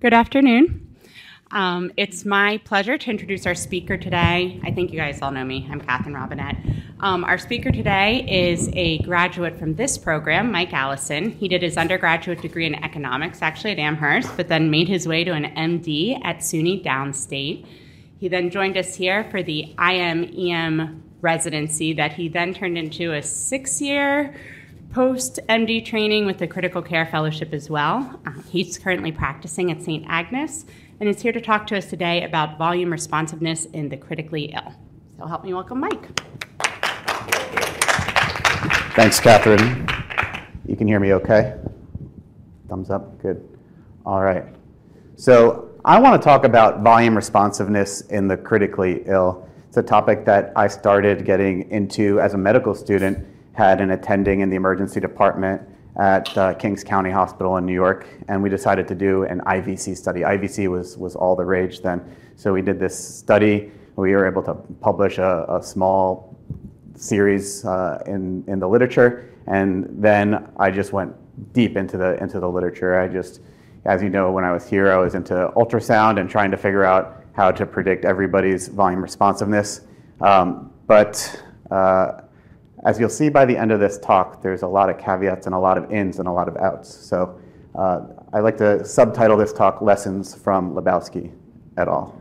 Good afternoon. Um, it's my pleasure to introduce our speaker today. I think you guys all know me. I'm Catherine Robinette. Um, our speaker today is a graduate from this program, Mike Allison. He did his undergraduate degree in economics, actually at Amherst, but then made his way to an MD at SUNY Downstate. He then joined us here for the IMEM residency that he then turned into a six year post MD training with the critical care fellowship as well. Uh, he's currently practicing at St. Agnes and is here to talk to us today about volume responsiveness in the critically ill. So help me welcome Mike. Thanks, Catherine. You can hear me okay? Thumbs up, good. All right. So I want to talk about volume responsiveness in the critically ill. It's a topic that I started getting into as a medical student, had an attending in the emergency department at uh, Kings County Hospital in New York, and we decided to do an IVC study. IVC was, was all the rage then. So we did this study. We were able to publish a, a small series uh, in, in the literature, and then I just went deep into the, into the literature. I just, as you know, when I was here, I was into ultrasound and trying to figure out how to predict everybody's volume responsiveness. Um, but uh, as you'll see by the end of this talk, there's a lot of caveats and a lot of ins and a lot of outs. So uh, I like to subtitle this talk Lessons from Lebowski et al.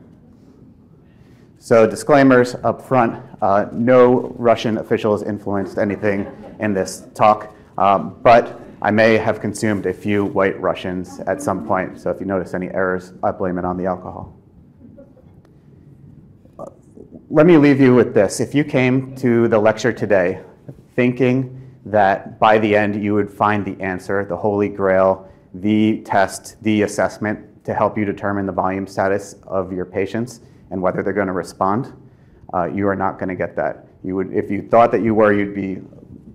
So disclaimers up front, uh, no Russian officials influenced anything in this talk, um, but I may have consumed a few white Russians at some point, so if you notice any errors, I blame it on the alcohol let me leave you with this. If you came to the lecture today thinking that by the end you would find the answer, the holy grail, the test, the assessment to help you determine the volume status of your patients and whether they're going to respond, uh, you are not going to get that. You would, if you thought that you were, you'd be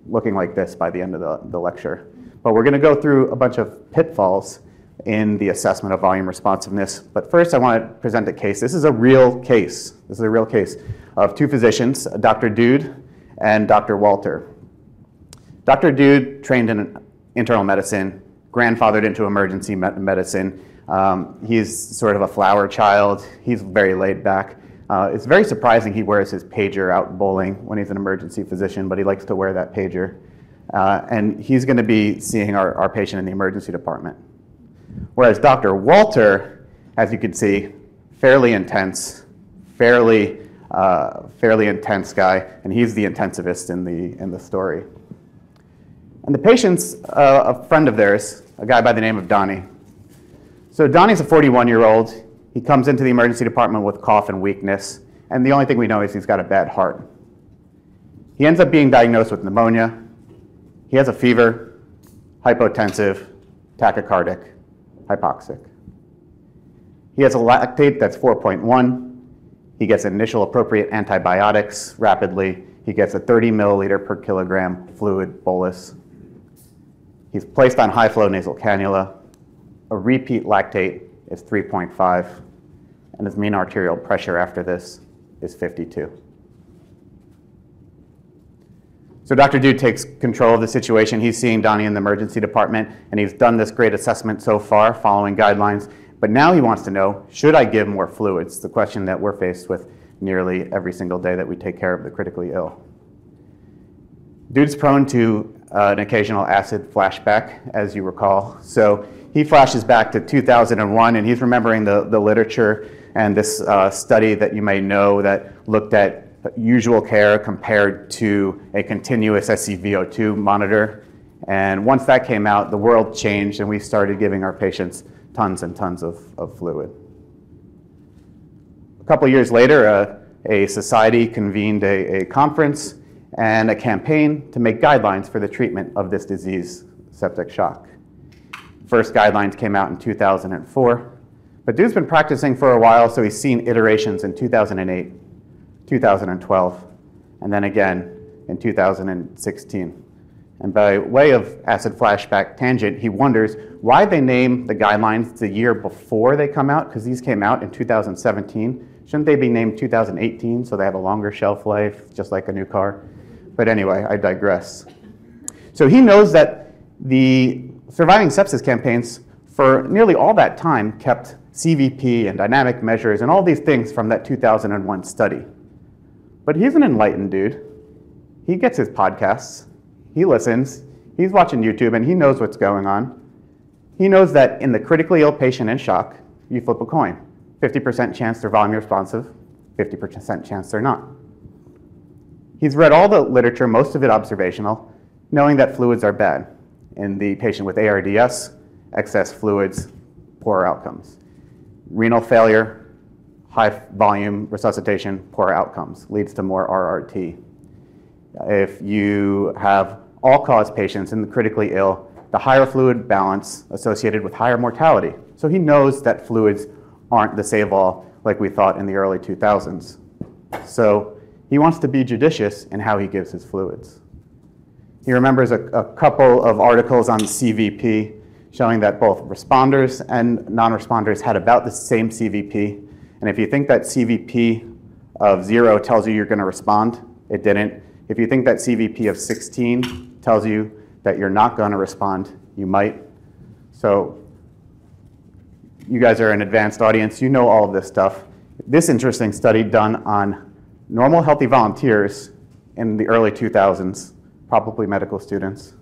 looking like this by the end of the, the lecture. But we're going to go through a bunch of pitfalls in the assessment of volume responsiveness. But first, I want to present a case. This is a real case. This is a real case of two physicians, Dr. Dude and Dr. Walter. Dr. Dude trained in internal medicine, grandfathered into emergency medicine. Um, he's sort of a flower child. He's very laid back. Uh, it's very surprising he wears his pager out bowling when he's an emergency physician, but he likes to wear that pager. Uh, and he's going to be seeing our, our patient in the emergency department. Whereas Dr. Walter, as you can see, fairly intense, fairly, uh, fairly intense guy, and he's the intensivist in the, in the story. And the patient's uh, a friend of theirs, a guy by the name of Donnie. So Donnie's a 41 year old. He comes into the emergency department with cough and weakness, and the only thing we know is he's got a bad heart. He ends up being diagnosed with pneumonia. He has a fever, hypotensive, tachycardic hypoxic. He has a lactate that's 4.1. He gets initial appropriate antibiotics rapidly. He gets a 30 milliliter per kilogram fluid bolus. He's placed on high flow nasal cannula. A repeat lactate is 3.5, and his mean arterial pressure after this is 52. So Dr. Dude takes control of the situation. He's seeing Donnie in the emergency department, and he's done this great assessment so far, following guidelines. But now he wants to know, should I give more fluids? The question that we're faced with nearly every single day that we take care of the critically ill. Dude's prone to uh, an occasional acid flashback, as you recall. So he flashes back to 2001, and he's remembering the, the literature and this uh, study that you may know that looked at usual care compared to a continuous SCVO2 monitor. And once that came out, the world changed and we started giving our patients tons and tons of, of fluid. A couple years later, uh, a society convened a, a conference and a campaign to make guidelines for the treatment of this disease, septic shock. First guidelines came out in 2004, but Dude's been practicing for a while, so he's seen iterations in 2008, 2012, and then again in 2016. And by way of acid flashback tangent, he wonders why they name the guidelines the year before they come out, because these came out in 2017. Shouldn't they be named 2018 so they have a longer shelf life, just like a new car? But anyway, I digress. So he knows that the surviving sepsis campaigns for nearly all that time kept CVP and dynamic measures and all these things from that 2001 study. But he's an enlightened dude. He gets his podcasts, he listens, he's watching YouTube, and he knows what's going on. He knows that in the critically ill patient in shock, you flip a coin 50% chance they're volume responsive, 50% chance they're not. He's read all the literature, most of it observational, knowing that fluids are bad. In the patient with ARDS, excess fluids, poor outcomes. Renal failure, high volume resuscitation, poor outcomes, leads to more RRT. If you have all cause patients and the critically ill, the higher fluid balance associated with higher mortality. So he knows that fluids aren't the save all like we thought in the early 2000s. So he wants to be judicious in how he gives his fluids. He remembers a, a couple of articles on CVP showing that both responders and non responders had about the same CVP. And if you think that CVP of zero tells you you're going to respond, it didn't. If you think that CVP of 16 tells you that you're not going to respond, you might. So, you guys are an advanced audience, you know all of this stuff. This interesting study done on normal healthy volunteers in the early 2000s, probably medical students,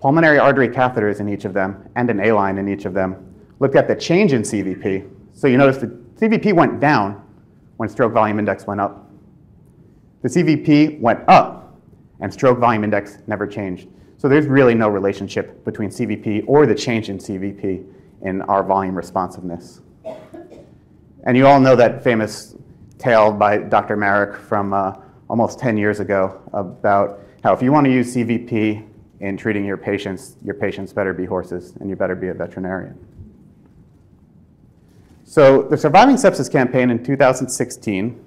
pulmonary artery catheters in each of them, and an A line in each of them, looked at the change in CVP. So you notice the CVP went down when stroke volume index went up. The CVP went up, and stroke volume index never changed. So there's really no relationship between CVP or the change in CVP in our volume responsiveness. And you all know that famous tale by Dr. Marik from uh, almost 10 years ago about how if you want to use CVP in treating your patients, your patients better be horses and you better be a veterinarian. So the Surviving Sepsis campaign in 2016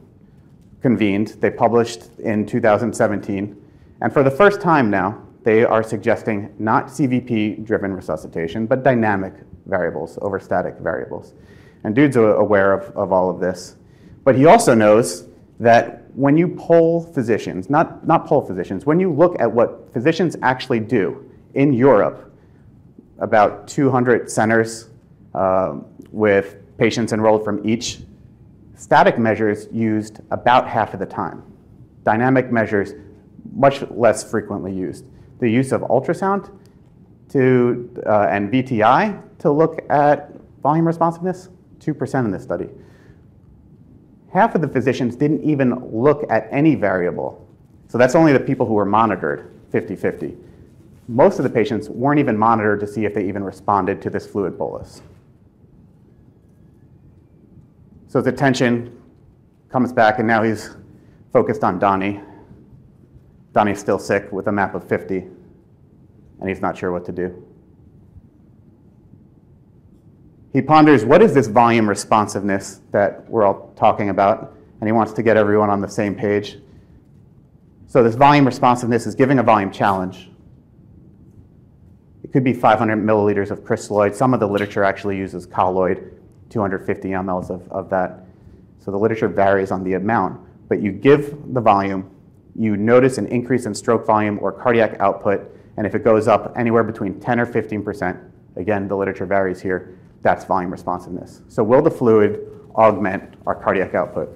convened. They published in 2017. And for the first time now, they are suggesting not CVP driven resuscitation, but dynamic variables over static variables. And Dude's aware of, of all of this. But he also knows that when you poll physicians, not, not poll physicians, when you look at what physicians actually do in Europe, about 200 centers uh, with patients enrolled from each, static measures used about half of the time. Dynamic measures much less frequently used. The use of ultrasound to, uh, and VTI to look at volume responsiveness, 2% in this study half of the physicians didn't even look at any variable. So that's only the people who were monitored, 50 50. Most of the patients weren't even monitored to see if they even responded to this fluid bolus. So his attention comes back, and now he's focused on Donnie. Donnie's still sick with a map of 50, and he's not sure what to do. He ponders what is this volume responsiveness that we're all talking about, and he wants to get everyone on the same page. So, this volume responsiveness is giving a volume challenge. It could be 500 milliliters of crystalloid. Some of the literature actually uses colloid, 250 mLs of, of that. So, the literature varies on the amount, but you give the volume, you notice an increase in stroke volume or cardiac output, and if it goes up anywhere between 10 or 15%, again, the literature varies here, that's volume responsiveness. So will the fluid augment our cardiac output?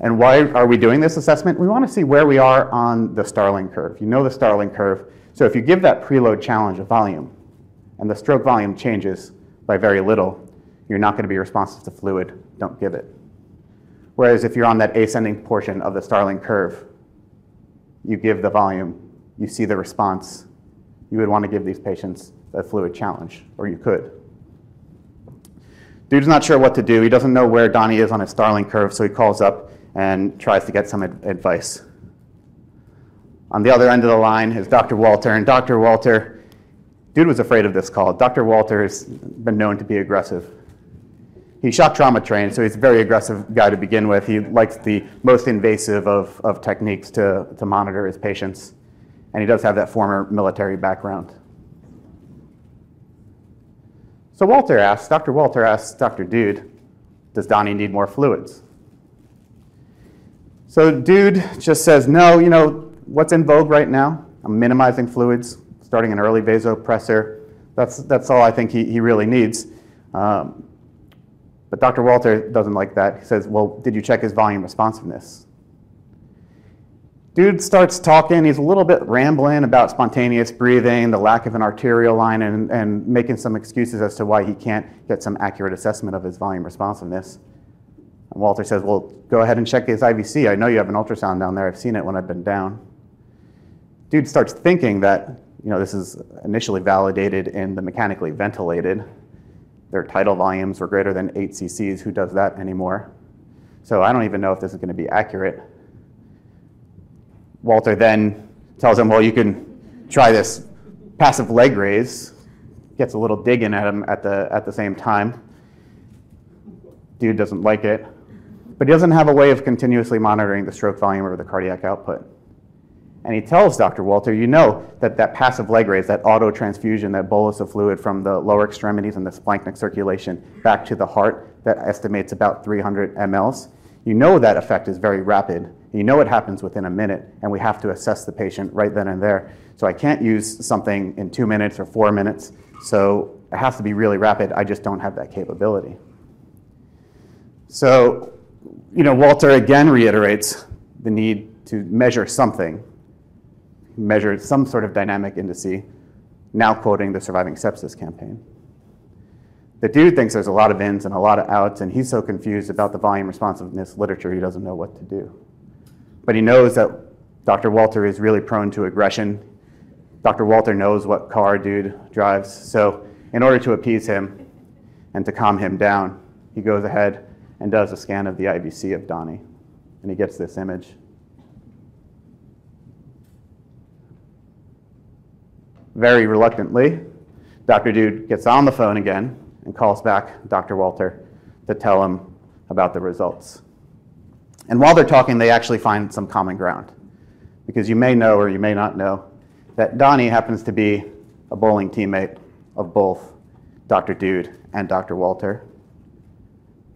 And why are we doing this assessment? We want to see where we are on the Starling curve. You know the Starling curve. So if you give that preload challenge a volume, and the stroke volume changes by very little, you're not going to be responsive to fluid. Don't give it. Whereas if you're on that ascending portion of the Starling curve, you give the volume, you see the response, you would want to give these patients a fluid challenge, or you could. Dude's not sure what to do. He doesn't know where Donnie is on his Starling curve, so he calls up and tries to get some ad- advice. On the other end of the line is Dr. Walter, and Dr. Walter, dude was afraid of this call. Dr. Walter has been known to be aggressive. He's shock trauma trained, so he's a very aggressive guy to begin with. He likes the most invasive of, of techniques to, to monitor his patients, and he does have that former military background. So Walter asks, Dr. Walter asks Dr. Dude, does Donnie need more fluids? So Dude just says, no, you know, what's in vogue right now? I'm minimizing fluids. Starting an early vasopressor. That's, that's all I think he, he really needs. Um, but Dr. Walter doesn't like that. He says, Well, did you check his volume responsiveness? Dude starts talking. He's a little bit rambling about spontaneous breathing, the lack of an arterial line, and, and making some excuses as to why he can't get some accurate assessment of his volume responsiveness. And Walter says, Well, go ahead and check his IVC. I know you have an ultrasound down there. I've seen it when I've been down. Dude starts thinking that you know, this is initially validated in the mechanically ventilated. Their tidal volumes were greater than 8 cc's. Who does that anymore? So I don't even know if this is going to be accurate. Walter then tells him, well, you can try this passive leg raise. Gets a little digging at him at the, at the same time. Dude doesn't like it. But he doesn't have a way of continuously monitoring the stroke volume or the cardiac output. And he tells Dr. Walter, you know that that passive leg raise, that auto transfusion, that bolus of fluid from the lower extremities and the splanchnic circulation back to the heart that estimates about 300 mLs, you know that effect is very rapid. You know it happens within a minute, and we have to assess the patient right then and there. So I can't use something in two minutes or four minutes. So it has to be really rapid. I just don't have that capability. So, you know, Walter again reiterates the need to measure something, measure some sort of dynamic indice, now quoting the Surviving Sepsis campaign. The dude thinks there's a lot of ins and a lot of outs, and he's so confused about the volume responsiveness literature, he doesn't know what to do. But he knows that Dr. Walter is really prone to aggression. Dr. Walter knows what car dude drives. So, in order to appease him and to calm him down, he goes ahead and does a scan of the IVC of Donnie. And he gets this image. Very reluctantly, Dr. Dude gets on the phone again and calls back Dr. Walter to tell him about the results. And while they're talking, they actually find some common ground. Because you may know or you may not know that Donnie happens to be a bowling teammate of both Dr. Dude and Dr. Walter.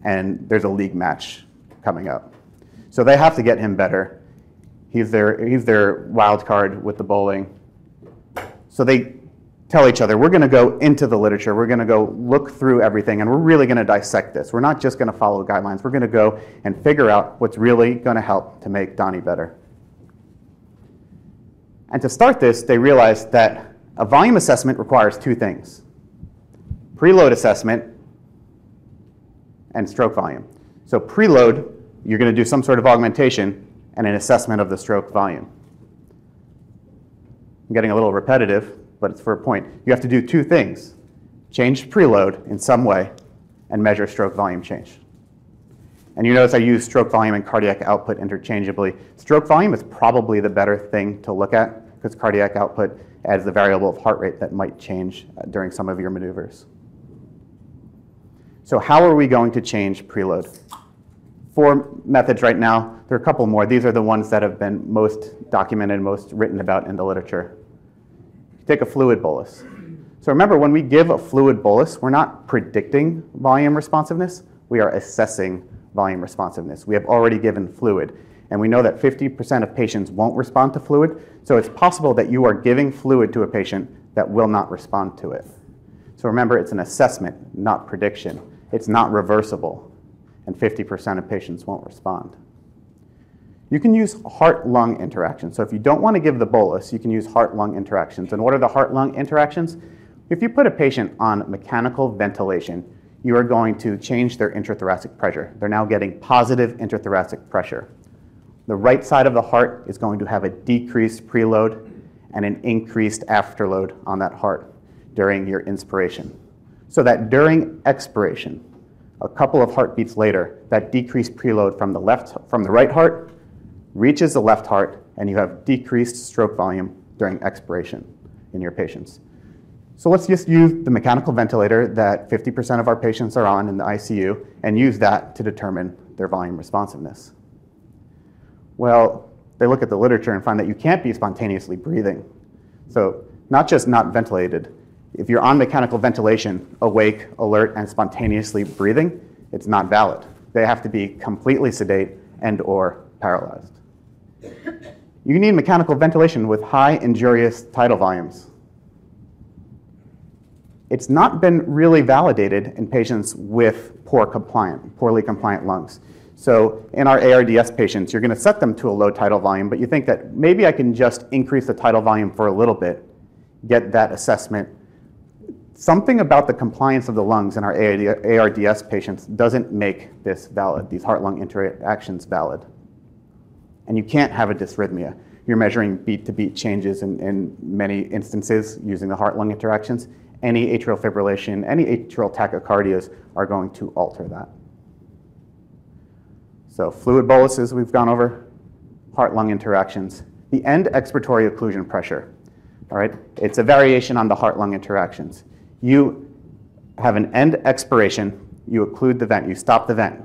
And there's a league match coming up. So they have to get him better. He's their, he's their wild card with the bowling. So they tell each other, we're going to go into the literature, we're going to go look through everything, and we're really going to dissect this. We're not just going to follow guidelines, we're going to go and figure out what's really going to help to make Donnie better. And to start this, they realized that a volume assessment requires two things preload assessment and stroke volume. So, preload, you're going to do some sort of augmentation and an assessment of the stroke volume. I'm getting a little repetitive, but it's for a point. You have to do two things change preload in some way and measure stroke volume change. And you notice I use stroke volume and cardiac output interchangeably. Stroke volume is probably the better thing to look at because cardiac output adds the variable of heart rate that might change uh, during some of your maneuvers. So, how are we going to change preload? Four methods right now. There are a couple more. These are the ones that have been most documented, most written about in the literature take a fluid bolus. So remember, when we give a fluid bolus, we're not predicting volume responsiveness, we are assessing volume responsiveness. We have already given fluid, and we know that 50% of patients won't respond to fluid, so it's possible that you are giving fluid to a patient that will not respond to it. So remember, it's an assessment, not prediction. It's not reversible, and 50% of patients won't respond. You can use heart-lung interactions. So if you don't want to give the bolus, you can use heart-lung interactions. And what are the heart-lung interactions? If you put a patient on mechanical ventilation, you are going to change their intrathoracic pressure. They're now getting positive intrathoracic pressure. The right side of the heart is going to have a decreased preload and an increased afterload on that heart during your inspiration. So that during expiration, a couple of heartbeats later, that decreased preload from the left from the right heart reaches the left heart, and you have decreased stroke volume during expiration in your patients. So let's just use the mechanical ventilator that 50% of our patients are on in the ICU and use that to determine their volume responsiveness. Well, they look at the literature and find that you can't be spontaneously breathing. So, not just not ventilated, if you're on mechanical ventilation, awake, alert, and spontaneously breathing, it's not valid. They have to be completely sedate and or paralyzed. You need mechanical ventilation with high injurious tidal volumes. it's not been really validated in patients with poor compliant, poorly compliant lungs. So in our ARDS patients, you're going to set them to a low tidal volume, but you think that maybe I can just increase the tidal volume for a little bit, get that assessment. Something about the compliance of the lungs in our ARDS patients doesn't make this valid, these heart-lung interactions valid. And you can't have a dysrhythmia. You're measuring beat-to-beat changes in, in many instances using the heart-lung interactions any atrial fibrillation, any atrial tachycardias are going to alter that. So fluid boluses we've gone over, heart-lung interactions. The end expiratory occlusion pressure, all right? It's a variation on the heart-lung interactions. You have an end expiration, you occlude the vent, you stop the vent.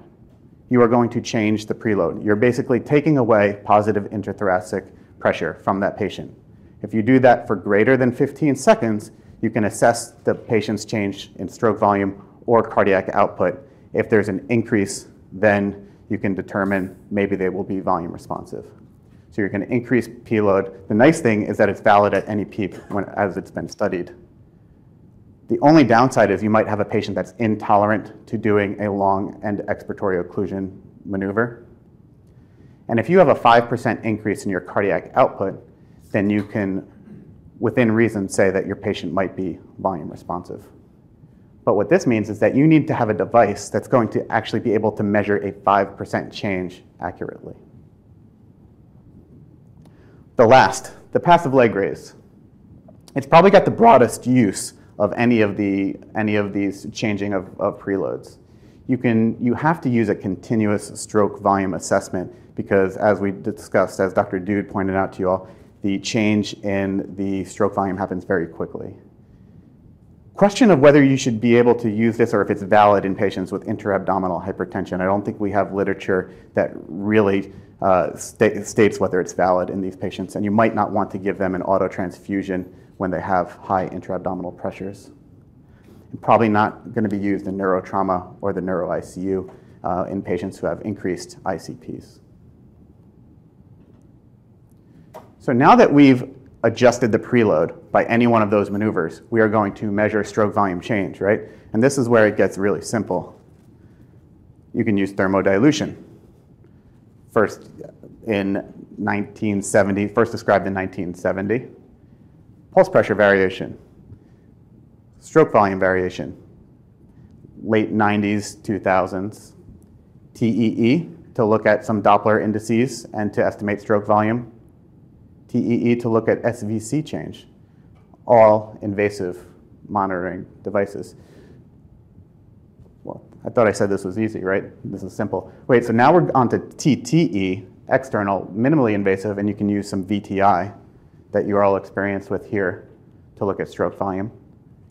You are going to change the preload. You're basically taking away positive intrathoracic pressure from that patient. If you do that for greater than 15 seconds, you can assess the patient's change in stroke volume or cardiac output. If there's an increase, then you can determine maybe they will be volume responsive. So you're going to increase P load. The nice thing is that it's valid at any PEEP when, as it's been studied. The only downside is you might have a patient that's intolerant to doing a long end expiratory occlusion maneuver. And if you have a 5% increase in your cardiac output, then you can within reason, say that your patient might be volume responsive. But what this means is that you need to have a device that's going to actually be able to measure a 5% change accurately. The last, the passive leg raise. It's probably got the broadest use of any of, the, any of these changing of, of preloads. You, can, you have to use a continuous stroke volume assessment because as we discussed, as Dr. Dude pointed out to you all, the change in the stroke volume happens very quickly. Question of whether you should be able to use this or if it's valid in patients with intra-abdominal hypertension. I don't think we have literature that really uh, sta states whether it's valid in these patients, and you might not want to give them an autotransfusion when they have high intra-abdominal pressures. probably not going to be used in neurotrauma or the neuro ICU uh, in patients who have increased ICPs. So now that we've adjusted the preload by any one of those maneuvers, we are going to measure stroke volume change, right? And this is where it gets really simple. You can use thermodilution. First in 1970, first described in 1970. Pulse pressure variation, stroke volume variation, late 90s, 2000s. TEE to look at some Doppler indices and to estimate stroke volume. TEE to look at SVC change, all invasive monitoring devices. Well, I thought I said this was easy, right? This is simple. Wait, so now we're on to TTE, external, minimally invasive, and you can use some VTI that you're all experienced with here to look at stroke volume.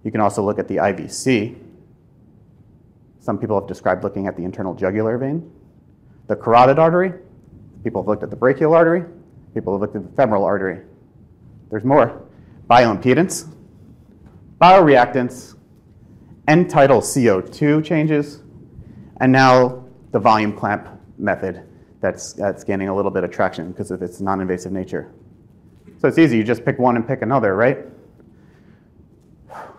You can also look at the IVC. Some people have described looking at the internal jugular vein. The carotid artery, people have looked at the brachial artery, People have looked at the femoral artery. There's more. Bioimpedance, bioreactance, end tidal CO2 changes, and now the volume clamp method that's, that's gaining a little bit of traction because of its non-invasive nature. So it's easy, you just pick one and pick another, right?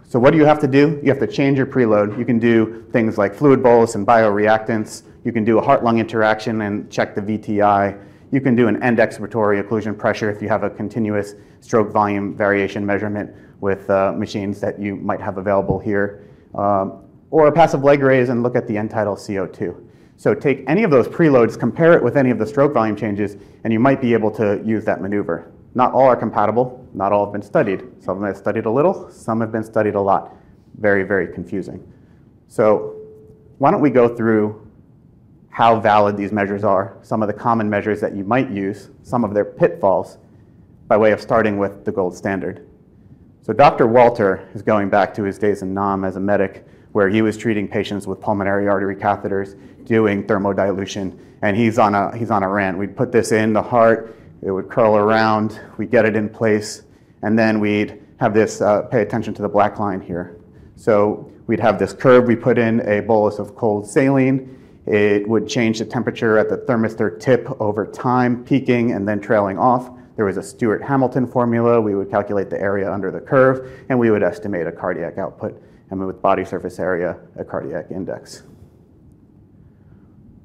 So what do you have to do? You have to change your preload. You can do things like fluid bolus and bioreactance. You can do a heart-lung interaction and check the VTI. You can do an end expiratory occlusion pressure if you have a continuous stroke volume variation measurement with uh, machines that you might have available here. Um, or a passive leg raise and look at the end tidal CO2. So take any of those preloads, compare it with any of the stroke volume changes, and you might be able to use that maneuver. Not all are compatible, not all have been studied. Some have studied a little, some have been studied a lot. Very, very confusing. So why don't we go through how valid these measures are, some of the common measures that you might use, some of their pitfalls, by way of starting with the gold standard. So Dr. Walter is going back to his days in Nam as a medic, where he was treating patients with pulmonary artery catheters, doing thermodilution, and he's on a, he's on a rant. We'd put this in the heart, it would curl around, we'd get it in place, and then we'd have this, uh, pay attention to the black line here. So we'd have this curve, we put in a bolus of cold saline, it would change the temperature at the thermistor tip over time, peaking and then trailing off. There was a Stewart Hamilton formula. We would calculate the area under the curve, and we would estimate a cardiac output and with body surface area, a cardiac index.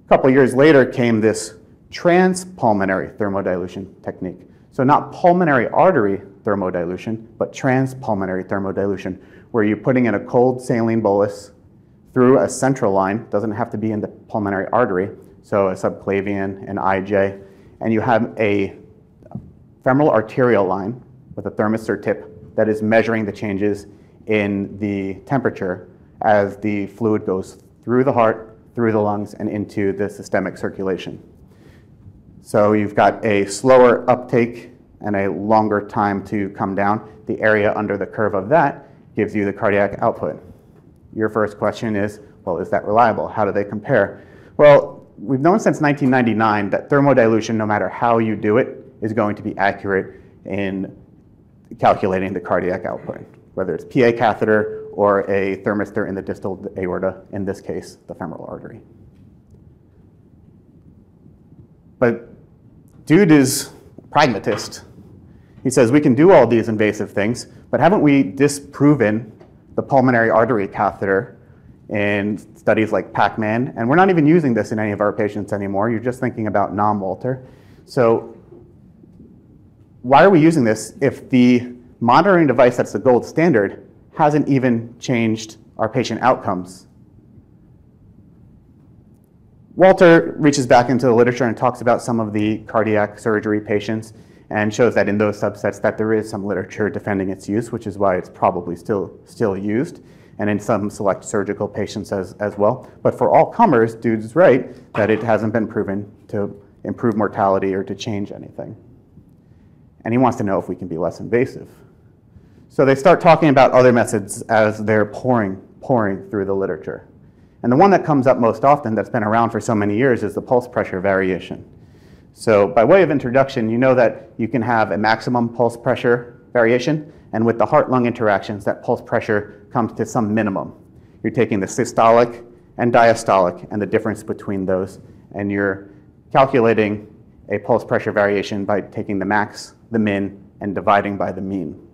A couple years later came this transpulmonary thermodilution technique. So not pulmonary artery thermodilution, but transpulmonary thermodilution, where you're putting in a cold saline bolus through a central line, doesn't have to be in the pulmonary artery, so a subclavian, an IJ, and you have a femoral arterial line with a thermistor tip that is measuring the changes in the temperature as the fluid goes through the heart, through the lungs, and into the systemic circulation. So you've got a slower uptake and a longer time to come down. The area under the curve of that gives you the cardiac output. Your first question is, well, is that reliable? How do they compare? Well, we've known since 1999 that thermodilution, no matter how you do it, is going to be accurate in calculating the cardiac output, whether it's PA catheter or a thermistor in the distal aorta, in this case, the femoral artery. But dude is pragmatist. He says we can do all these invasive things, but haven't we disproven the pulmonary artery catheter in studies like PAC-Man? And we're not even using this in any of our patients anymore. You're just thinking about non-Walter. So why are we using this if the monitoring device that's the gold standard hasn't even changed our patient outcomes? Walter reaches back into the literature and talks about some of the cardiac surgery patients and shows that in those subsets that there is some literature defending its use, which is why it's probably still, still used, and in some select surgical patients as, as well. But for all comers, dude's right that it hasn't been proven to improve mortality or to change anything. And he wants to know if we can be less invasive. So they start talking about other methods as they're pouring, pouring through the literature. And the one that comes up most often that's been around for so many years is the pulse pressure variation. So by way of introduction, you know that you can have a maximum pulse pressure variation, and with the heart-lung interactions, that pulse pressure comes to some minimum. You're taking the systolic and diastolic and the difference between those, and you're calculating a pulse pressure variation by taking the max, the min, and dividing by the mean.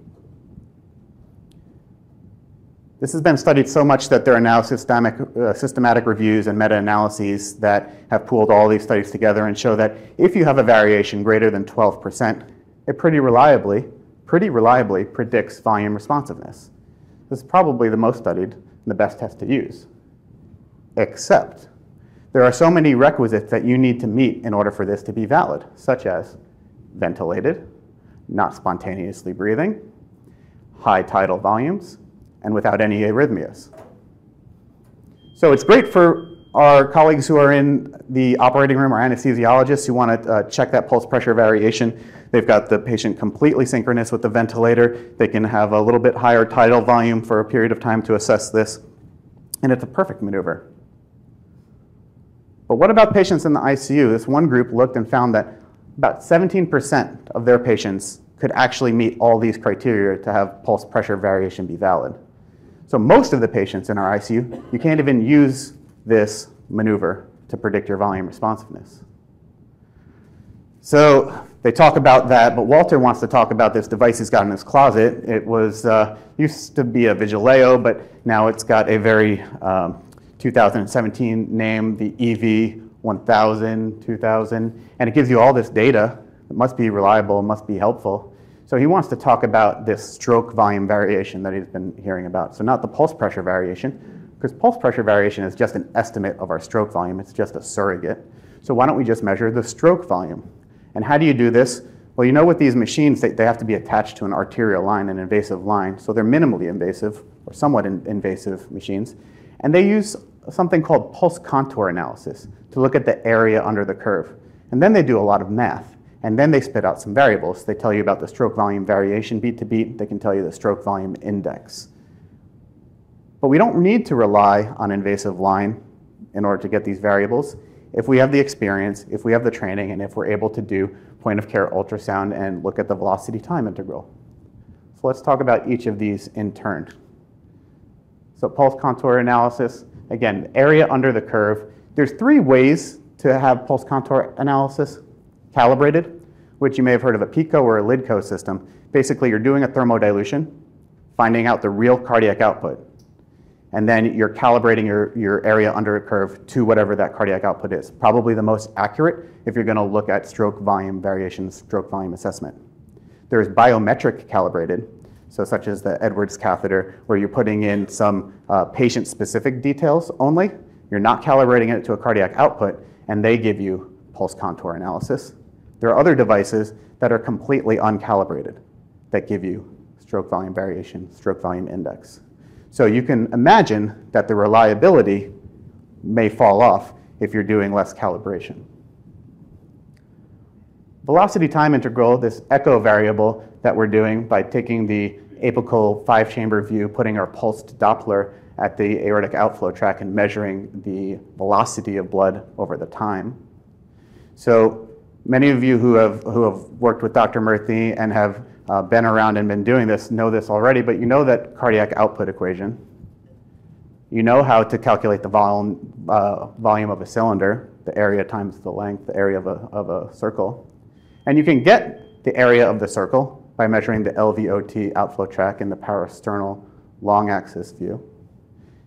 This has been studied so much that there are now systemic, uh, systematic reviews and meta-analyses that have pooled all these studies together and show that if you have a variation greater than 12%, it pretty reliably, pretty reliably predicts volume responsiveness. This is probably the most studied and the best test to use. Except there are so many requisites that you need to meet in order for this to be valid, such as ventilated, not spontaneously breathing, high tidal volumes, and without any arrhythmias. So it's great for our colleagues who are in the operating room or anesthesiologists who want to uh, check that pulse pressure variation. They've got the patient completely synchronous with the ventilator. They can have a little bit higher tidal volume for a period of time to assess this. And it's a perfect maneuver. But what about patients in the ICU? This one group looked and found that about 17% of their patients could actually meet all these criteria to have pulse pressure variation be valid. So most of the patients in our ICU, you can't even use this maneuver to predict your volume responsiveness. So they talk about that, but Walter wants to talk about this device he's got in his closet. It was uh, used to be a Vigileo, but now it's got a very um, 2017 name, the EV 1000, 2000, and it gives you all this data. It must be reliable, it must be helpful. So he wants to talk about this stroke volume variation that he's been hearing about. So not the pulse pressure variation, because pulse pressure variation is just an estimate of our stroke volume. It's just a surrogate. So why don't we just measure the stroke volume? And how do you do this? Well, you know with these machines, they, they have to be attached to an arterial line, an invasive line. So they're minimally invasive or somewhat in, invasive machines. And they use something called pulse contour analysis to look at the area under the curve. And then they do a lot of math. And then they spit out some variables. They tell you about the stroke volume variation beat to beat. They can tell you the stroke volume index. But we don't need to rely on invasive line in order to get these variables if we have the experience, if we have the training, and if we're able to do point of care ultrasound and look at the velocity time integral. So let's talk about each of these in turn. So pulse contour analysis, again, area under the curve. There's three ways to have pulse contour analysis calibrated, which you may have heard of a PiCCO or a LiDCO system. Basically, you're doing a thermodilution, finding out the real cardiac output. and then you're calibrating your, your area under a curve to whatever that cardiac output is. Probably the most accurate if you're going to look at stroke volume variation, stroke volume assessment. There's biometric calibrated, so such as the Edwards catheter, where you're putting in some uh, patient-specific details only. You're not calibrating it to a cardiac output, and they give you pulse contour analysis. There are other devices that are completely uncalibrated that give you stroke volume variation, stroke volume index. So you can imagine that the reliability may fall off if you're doing less calibration. Velocity time integral, this echo variable that we're doing by taking the apical five chamber view, putting our pulsed Doppler at the aortic outflow track and measuring the velocity of blood over the time. So many of you who have, who have worked with Dr. Murthy and have uh, been around and been doing this know this already, but you know that cardiac output equation. You know how to calculate the volume, uh, volume of a cylinder, the area times the length, the area of a, of a circle. And you can get the area of the circle by measuring the LVOT outflow track in the parasternal long axis view.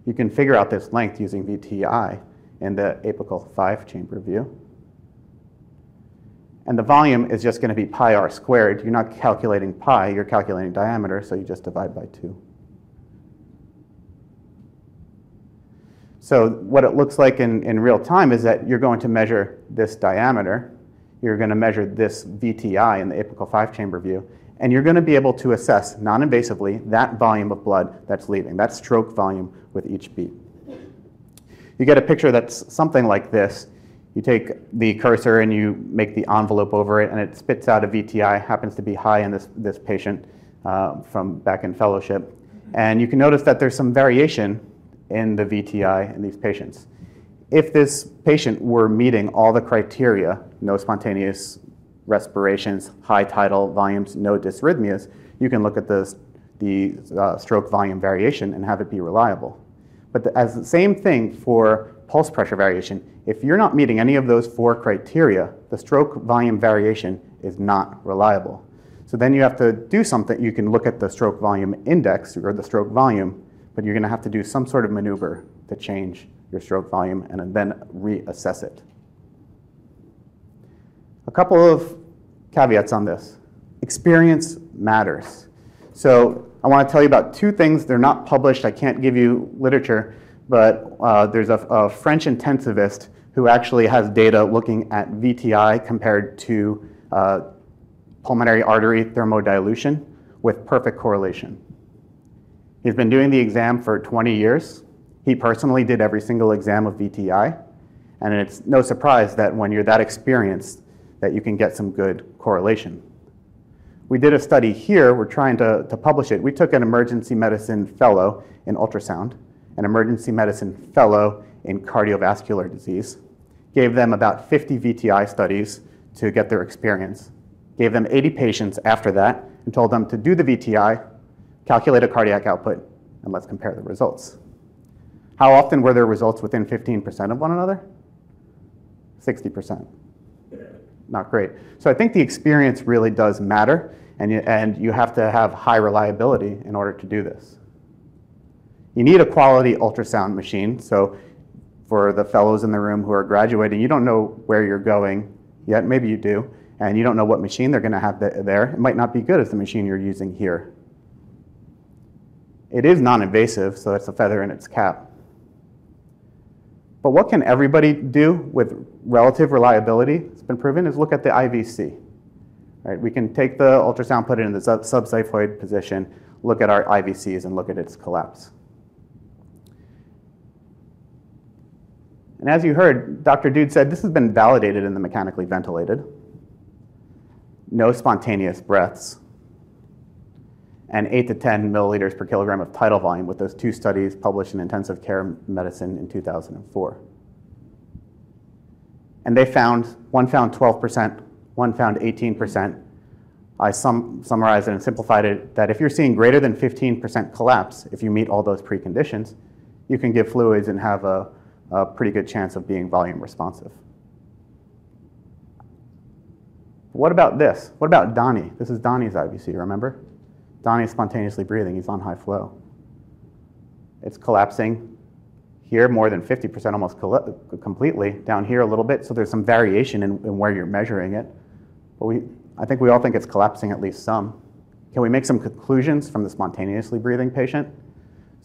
You can figure out this length using VTI in the apical five chamber view. And the volume is just going to be pi r squared. You're not calculating pi, you're calculating diameter, so you just divide by 2. So what it looks like in, in real time is that you're going to measure this diameter. You're going to measure this VTI in the apical five-chamber view. And you're going to be able to assess non-invasively that volume of blood that's leaving, that stroke volume with each beat. You get a picture that's something like this you take the cursor and you make the envelope over it, and it spits out a VTI, happens to be high in this, this patient uh, from back in fellowship. And you can notice that there's some variation in the VTI in these patients. If this patient were meeting all the criteria, no spontaneous respirations, high tidal volumes, no dysrhythmias, you can look at the, the uh, stroke volume variation and have it be reliable. But the, as the same thing for pulse pressure variation, if you're not meeting any of those four criteria, the stroke volume variation is not reliable. So then you have to do something. You can look at the stroke volume index or the stroke volume, but you're going to have to do some sort of maneuver to change your stroke volume and then reassess it. A couple of caveats on this. Experience matters. So I want to tell you about two things. They're not published. I can't give you literature, but uh, there's a, a, French intensivist who actually has data looking at VTI compared to uh, pulmonary artery thermodilution with perfect correlation. He's been doing the exam for 20 years. He personally did every single exam of VTI, and it's no surprise that when you're that experienced, that you can get some good correlation. We did a study here, we're trying to, to publish it. We took an emergency medicine fellow in ultrasound, an emergency medicine fellow in cardiovascular disease, gave them about 50 VTI studies to get their experience, gave them 80 patients after that, and told them to do the VTI, calculate a cardiac output, and let's compare the results. How often were their results within 15% of one another? 60%. Not great. So I think the experience really does matter, and you, and you have to have high reliability in order to do this. You need a quality ultrasound machine. So for the fellows in the room who are graduating, you don't know where you're going yet. Maybe you do. And you don't know what machine they're going to have there. It might not be good as the machine you're using here. It is non-invasive, so that's a feather in its cap. But what can everybody do with relative reliability, it's been proven, is look at the IVC. Right? We can take the ultrasound, put it in the subxiphoid position, look at our IVCs, and look at its collapse. And as you heard, Dr. Dude said this has been validated in the mechanically ventilated. No spontaneous breaths. And 8 to 10 milliliters per kilogram of tidal volume with those two studies published in Intensive Care Medicine in 2004. And they found, one found 12%, one found 18%. I sum, summarized it and simplified it that if you're seeing greater than 15% collapse, if you meet all those preconditions, you can give fluids and have a a pretty good chance of being volume responsive. What about this? What about Donnie? This is Donnie's IVC, remember? Donnie's spontaneously breathing, he's on high flow. It's collapsing here more than 50%, almost completely. Down here a little bit. So there's some variation in, in where you're measuring it. But we, I think we all think it's collapsing at least some. Can we make some conclusions from the spontaneously breathing patient?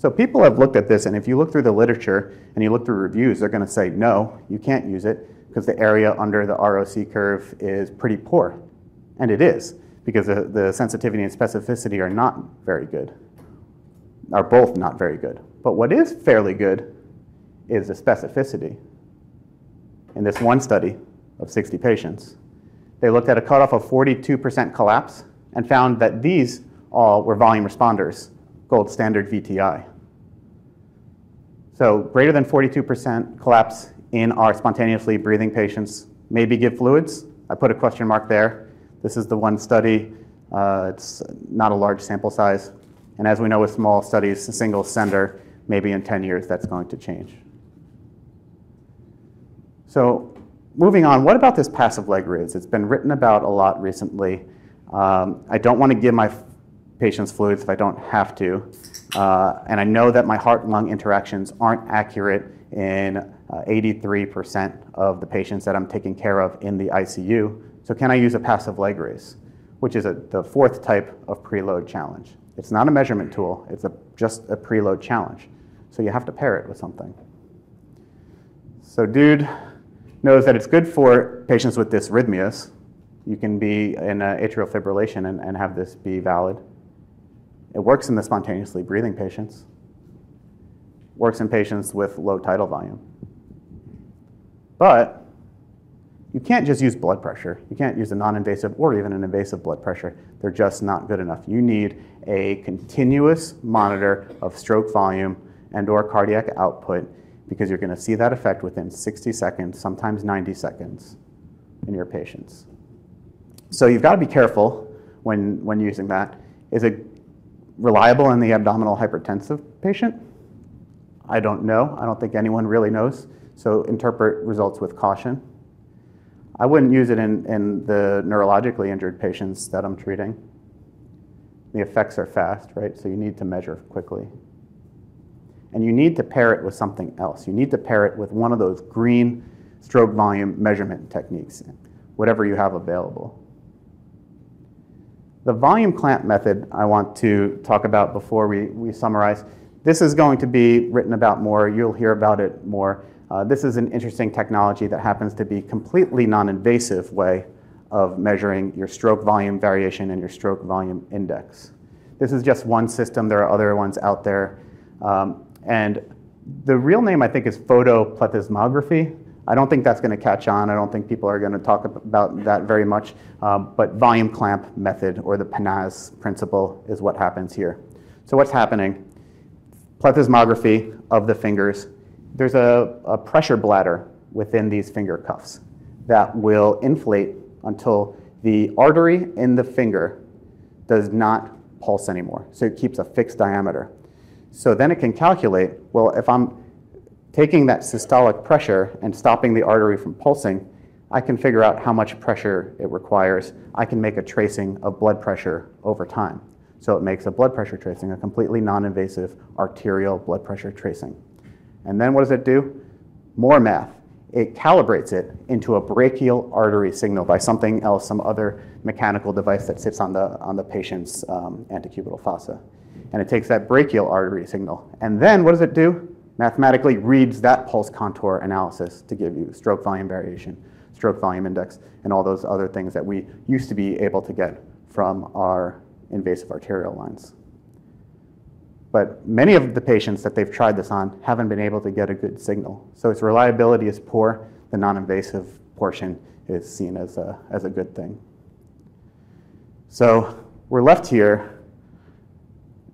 So people have looked at this, and if you look through the literature and you look through reviews, they're going to say, no, you can't use it because the area under the ROC curve is pretty poor. And it is, because the, the sensitivity and specificity are not very good, are both not very good. But what is fairly good is the specificity. In this one study of 60 patients, they looked at a cutoff of 42% collapse and found that these all were volume responders, gold standard VTI. So greater than 42% collapse in our spontaneously breathing patients. Maybe give fluids. I put a question mark there. This is the one study. Uh, it's not a large sample size. And as we know with small studies, a single sender, maybe in 10 years that's going to change. So moving on, what about this passive leg raise? It's been written about a lot recently. Um, I don't want to give my patients fluids if I don't have to. Uh, and I know that my heart lung interactions aren't accurate in uh, 83% of the patients that I'm taking care of in the ICU. So, can I use a passive leg raise, which is a, the fourth type of preload challenge? It's not a measurement tool, it's a, just a preload challenge. So, you have to pair it with something. So, dude knows that it's good for patients with dysrhythmias. You can be in atrial fibrillation and, and have this be valid. It works in the spontaneously breathing patients. Works in patients with low tidal volume. But you can't just use blood pressure. You can't use a non-invasive or even an invasive blood pressure. They're just not good enough. You need a continuous monitor of stroke volume and or cardiac output because you're going to see that effect within 60 seconds, sometimes 90 seconds in your patients. So you've got to be careful when, when using that. Is it reliable in the abdominal hypertensive patient? I don't know. I don't think anyone really knows. So interpret results with caution. I wouldn't use it in, in the neurologically injured patients that I'm treating. The effects are fast, right? So you need to measure quickly. And you need to pair it with something else. You need to pair it with one of those green stroke volume measurement techniques, whatever you have available. The volume clamp method I want to talk about before we, we summarize. This is going to be written about more. You'll hear about it more. Uh, this is an interesting technology that happens to be completely non-invasive way of measuring your stroke volume variation and your stroke volume index. This is just one system. There are other ones out there. Um, and the real name, I think, is photoplethysmography. I don't think that's going to catch on. I don't think people are going to talk about that very much. Um, but volume clamp method or the Peňáz principle is what happens here. So what's happening? Plethysmography of the fingers. There's a, a pressure bladder within these finger cuffs that will inflate until the artery in the finger does not pulse anymore. So it keeps a fixed diameter. So then it can calculate, well, if I'm taking that systolic pressure and stopping the artery from pulsing, I can figure out how much pressure it requires. I can make a tracing of blood pressure over time. So it makes a blood pressure tracing, a completely non invasive arterial blood pressure tracing. And then what does it do? More math. It calibrates it into a brachial artery signal by something else, some other mechanical device that sits on the, on the patient's um, antecubital fossa. And it takes that brachial artery signal. And then what does it do? Mathematically reads that pulse contour analysis to give you stroke volume variation, stroke volume index, and all those other things that we used to be able to get from our invasive arterial lines. But many of the patients that they've tried this on haven't been able to get a good signal. So its reliability is poor. The non-invasive portion is seen as a, as a good thing. So we're left here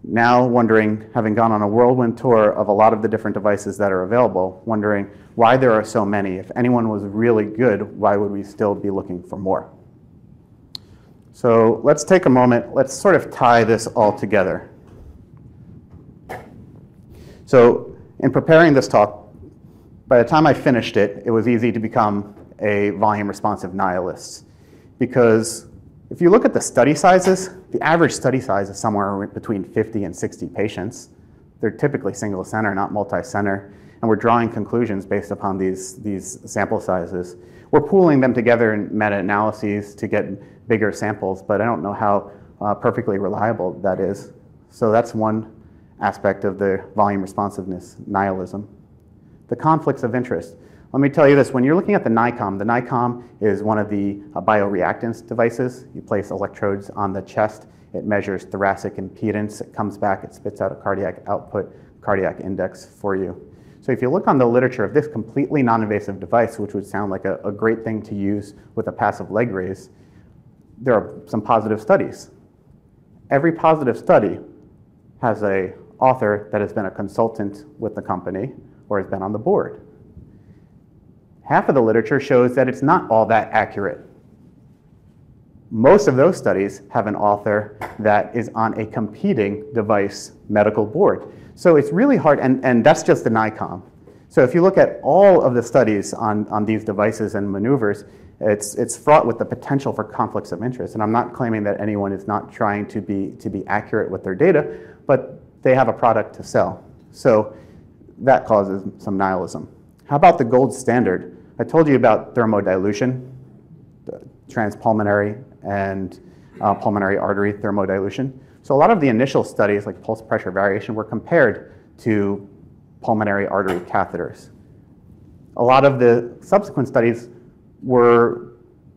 now wondering, having gone on a whirlwind tour of a lot of the different devices that are available, wondering why there are so many. If anyone was really good, why would we still be looking for more? So let's take a moment, let's sort of tie this all together. So, in preparing this talk, by the time I finished it, it was easy to become a volume responsive nihilist because if you look at the study sizes, the average study size is somewhere between 50 and 60 patients. They're typically single center, not multi center. And we're drawing conclusions based upon these, these sample sizes. We're pooling them together in meta analyses to get bigger samples, but I don't know how uh, perfectly reliable that is. So that's one aspect of the volume responsiveness nihilism. The conflicts of interest. Let me tell you this when you're looking at the NICOM, the NICOM is one of the uh, bioreactance devices. You place electrodes on the chest, it measures thoracic impedance, it comes back, it spits out a cardiac output, cardiac index for you. So if you look on the literature of this completely non-invasive device, which would sound like a, a great thing to use with a passive leg raise, there are some positive studies. Every positive study has a author that has been a consultant with the company or has been on the board. Half of the literature shows that it's not all that accurate. Most of those studies have an author that is on a competing device medical board. So it's really hard, and, and that's just the NICOM. So if you look at all of the studies on, on these devices and maneuvers, it's, it's fraught with the potential for conflicts of interest. And I'm not claiming that anyone is not trying to be, to be accurate with their data, but they have a product to sell. So that causes some nihilism. How about the gold standard? I told you about thermodilution, transpulmonary and uh, pulmonary artery thermodilution. So a lot of the initial studies, like pulse pressure variation, were compared to pulmonary artery catheters. A lot of the subsequent studies were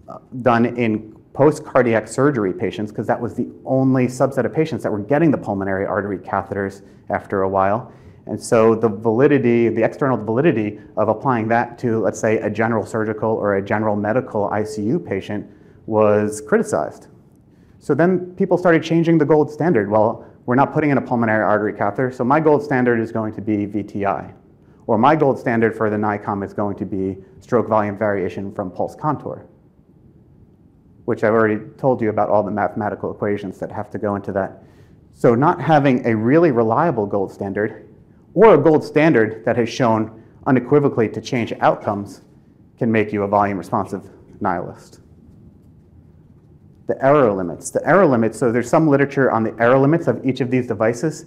uh, done in post-cardiac surgery patients because that was the only subset of patients that were getting the pulmonary artery catheters after a while. And so the validity, the external validity of applying that to, let's say, a general surgical or a general medical ICU patient was criticized. So then people started changing the gold standard. Well, we're not putting in a pulmonary artery catheter, so my gold standard is going to be VTI. Or my gold standard for the NICOM is going to be stroke volume variation from pulse contour, which I've already told you about all the mathematical equations that have to go into that. So not having a really reliable gold standard or a gold standard that has shown unequivocally to change outcomes can make you a volume responsive nihilist. The error limits. The error limits, so there's some literature on the error limits of each of these devices,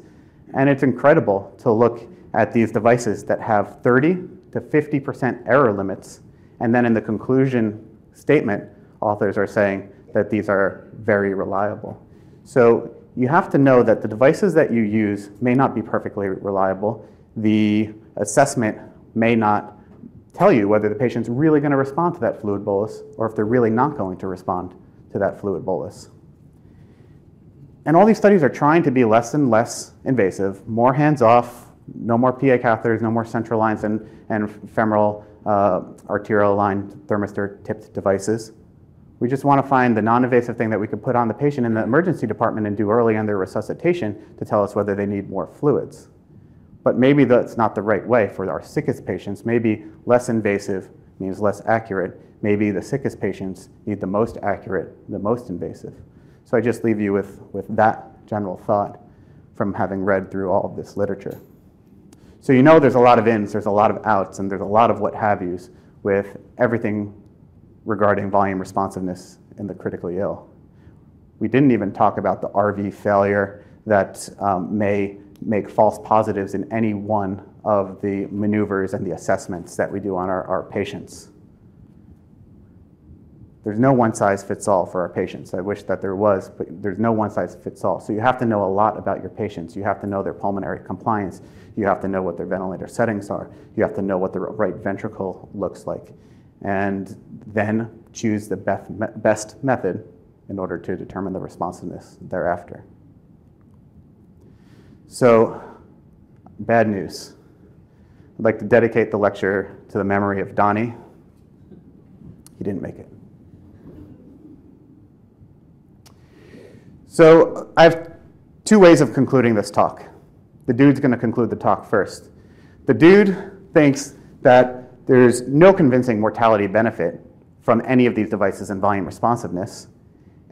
and it's incredible to look at these devices that have 30 to 50% error limits, and then in the conclusion statement, authors are saying that these are very reliable. So you have to know that the devices that you use may not be perfectly reliable. The assessment may not tell you whether the patient's really going to respond to that fluid bolus or if they're really not going to respond to that fluid bolus. And all these studies are trying to be less and less invasive, more hands off, no more PA catheters, no more central lines and, and femoral uh, arterial line thermistor tipped devices. We just want to find the non-invasive thing that we could put on the patient in the emergency department and do early on their resuscitation to tell us whether they need more fluids. But maybe that's not the right way for our sickest patients. Maybe less invasive means less accurate. Maybe the sickest patients need the most accurate, the most invasive. So I just leave you with, with that general thought from having read through all of this literature. So you know there's a lot of ins, there's a lot of outs, and there's a lot of what have yous with everything regarding volume responsiveness in the critically ill. We didn't even talk about the RV failure that um, may make false positives in any one of the maneuvers and the assessments that we do on our, our patients. There's no one size fits all for our patients. I wish that there was, but there's no one size fits all. So you have to know a lot about your patients. You have to know their pulmonary compliance. You have to know what their ventilator settings are. You have to know what the right ventricle looks like and then choose the best method in order to determine the responsiveness thereafter. So, bad news. I'd like to dedicate the lecture to the memory of Donnie. He didn't make it. So, I have two ways of concluding this talk. The dude's going to conclude the talk first. The dude thinks that there's no convincing mortality benefit from any of these devices in volume responsiveness,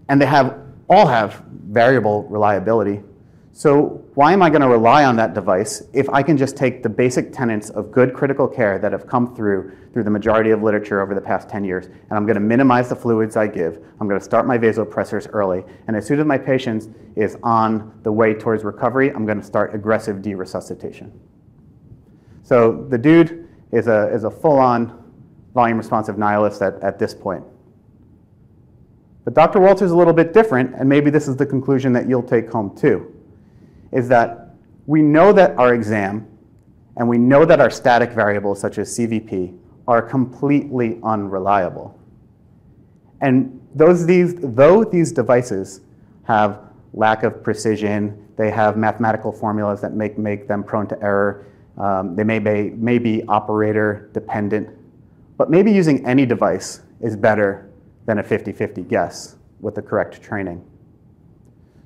and they have all have variable reliability. So why am I going to rely on that device if I can just take the basic tenets of good critical care that have come through through the majority of literature over the past 10 years, and I'm going to minimize the fluids I give. I'm going to start my vasopressors early, and as soon as my patient is on the way towards recovery, I'm going to start aggressive deresuscitation. So the dude is a, is a full-on volume responsive nihilist at, at this point. But Dr. Walter is a little bit different, and maybe this is the conclusion that you'll take home too is that we know that our exam and we know that our static variables, such as CVP, are completely unreliable. And those, these, though these devices have lack of precision, they have mathematical formulas that make, make them prone to error, um, they may be, may be operator dependent, but maybe using any device is better than a 50 50 guess with the correct training.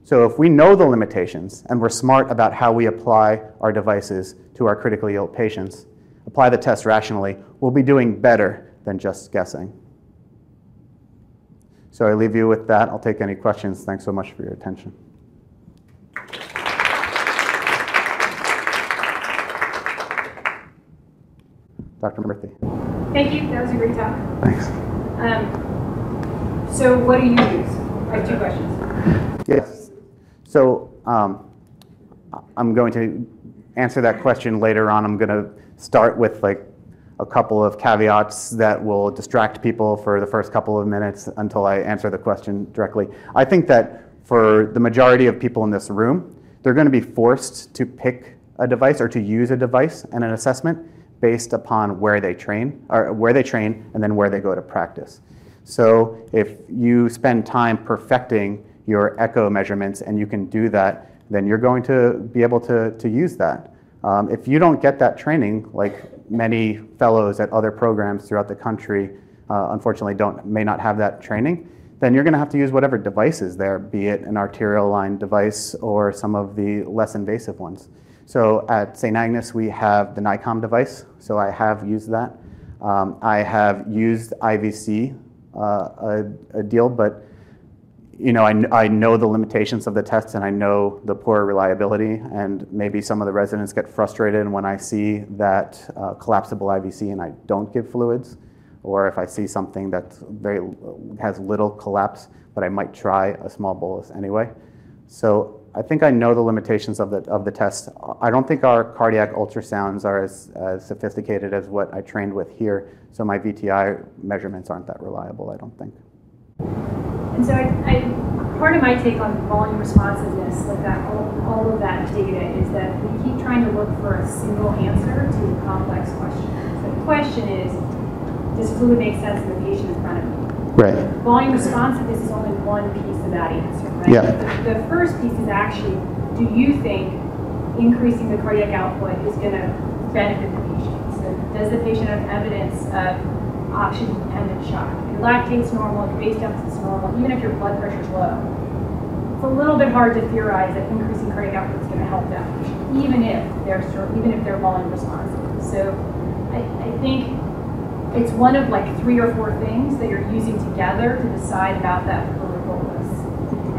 So if we know the limitations and we're smart about how we apply our devices to our critically ill patients, apply the test rationally, we'll be doing better than just guessing. So I leave you with that. I'll take any questions. Thanks so much for your attention. Dr. Murthy. Thank you. That was a great talk. Thanks. Um, so what do you use? I have two questions. Yes. So um, I'm going to answer that question later on. I'm going to start with like a couple of caveats that will distract people for the first couple of minutes until I answer the question directly. I think that for the majority of people in this room, they're going to be forced to pick a device or to use a device and an assessment based upon where they train or where they train and then where they go to practice. So if you spend time perfecting your echo measurements and you can do that, then you're going to be able to, to use that. Um, if you don't get that training, like many fellows at other programs throughout the country, uh, unfortunately don't may not have that training, then you're going to have to use whatever device is there, be it an arterial line device or some of the less invasive ones. So at St. Agnes, we have the NICOM device, so I have used that. Um, I have used IVC uh, a, a deal, but you know, I, I know the limitations of the test and I know the poor reliability, and maybe some of the residents get frustrated when I see that uh, collapsible IVC and I don't give fluids, or if I see something that has little collapse, but I might try a small bolus anyway. So I think I know the limitations of the of the test. I don't think our cardiac ultrasounds are as, as sophisticated as what I trained with here, so my VTI measurements aren't that reliable. I don't think. And so I, I, part of my take on volume responsiveness, like that, all, all of that data, is that we keep trying to look for a single answer to a complex question. So the question is, does fluid make sense to the patient in front of me? Right. Volume responsiveness is only one piece of that answer, right? Yeah. The, the first piece is actually, do you think increasing the cardiac output is going to benefit the patient? So does the patient have evidence of oxygen-dependent shock? your lactate's normal, your base deficit's normal, even if your blood pressure's low. It's a little bit hard to theorize that increasing cardiac output is going to help them, even if they're even if they're volume responsive. So I, I think it's one of like three or four things that you're using together to decide about that fluid bolus.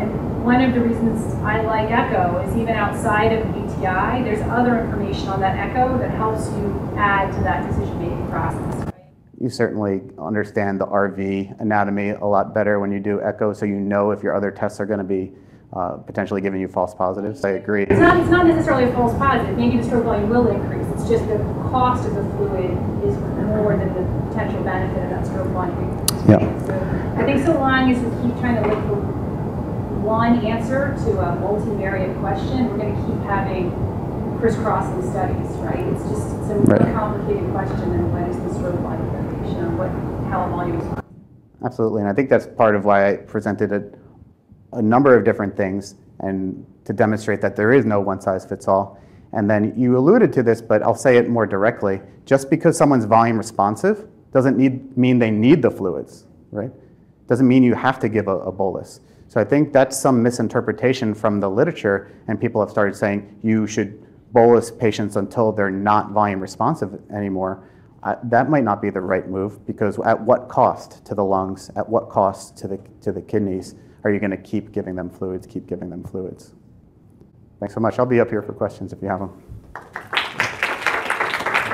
And one of the reasons I like ECHO is even outside of VTI, there's other information on that ECHO that helps you add to that decision-making process you certainly understand the RV anatomy a lot better when you do echo, so you know if your other tests are going to be uh, potentially giving you false positives. I agree. It's not, it's not necessarily a false positive. Maybe the stroke volume will increase. It's just the cost of the fluid is more than the potential benefit of that stroke volume. Yeah. So I think so long as we keep trying to look for one answer to a multivariate question, we're going to keep having crisscrossing studies, right? It's just it's a more right. complicated question than what is the stroke volume variation or what how a volume responds. Absolutely, and I think that's part of why I presented a, a number of different things and to demonstrate that there is no one size fits all. And then you alluded to this, but I'll say it more directly. Just because someone's volume responsive doesn't need, mean they need the fluids, right? Doesn't mean you have to give a, a bolus. So I think that's some misinterpretation from the literature, and people have started saying you should bolus patients until they're not volume responsive anymore, uh, that might not be the right move because at what cost to the lungs, at what cost to the, to the kidneys are you going to keep giving them fluids, keep giving them fluids? Thanks so much. I'll be up here for questions if you have them.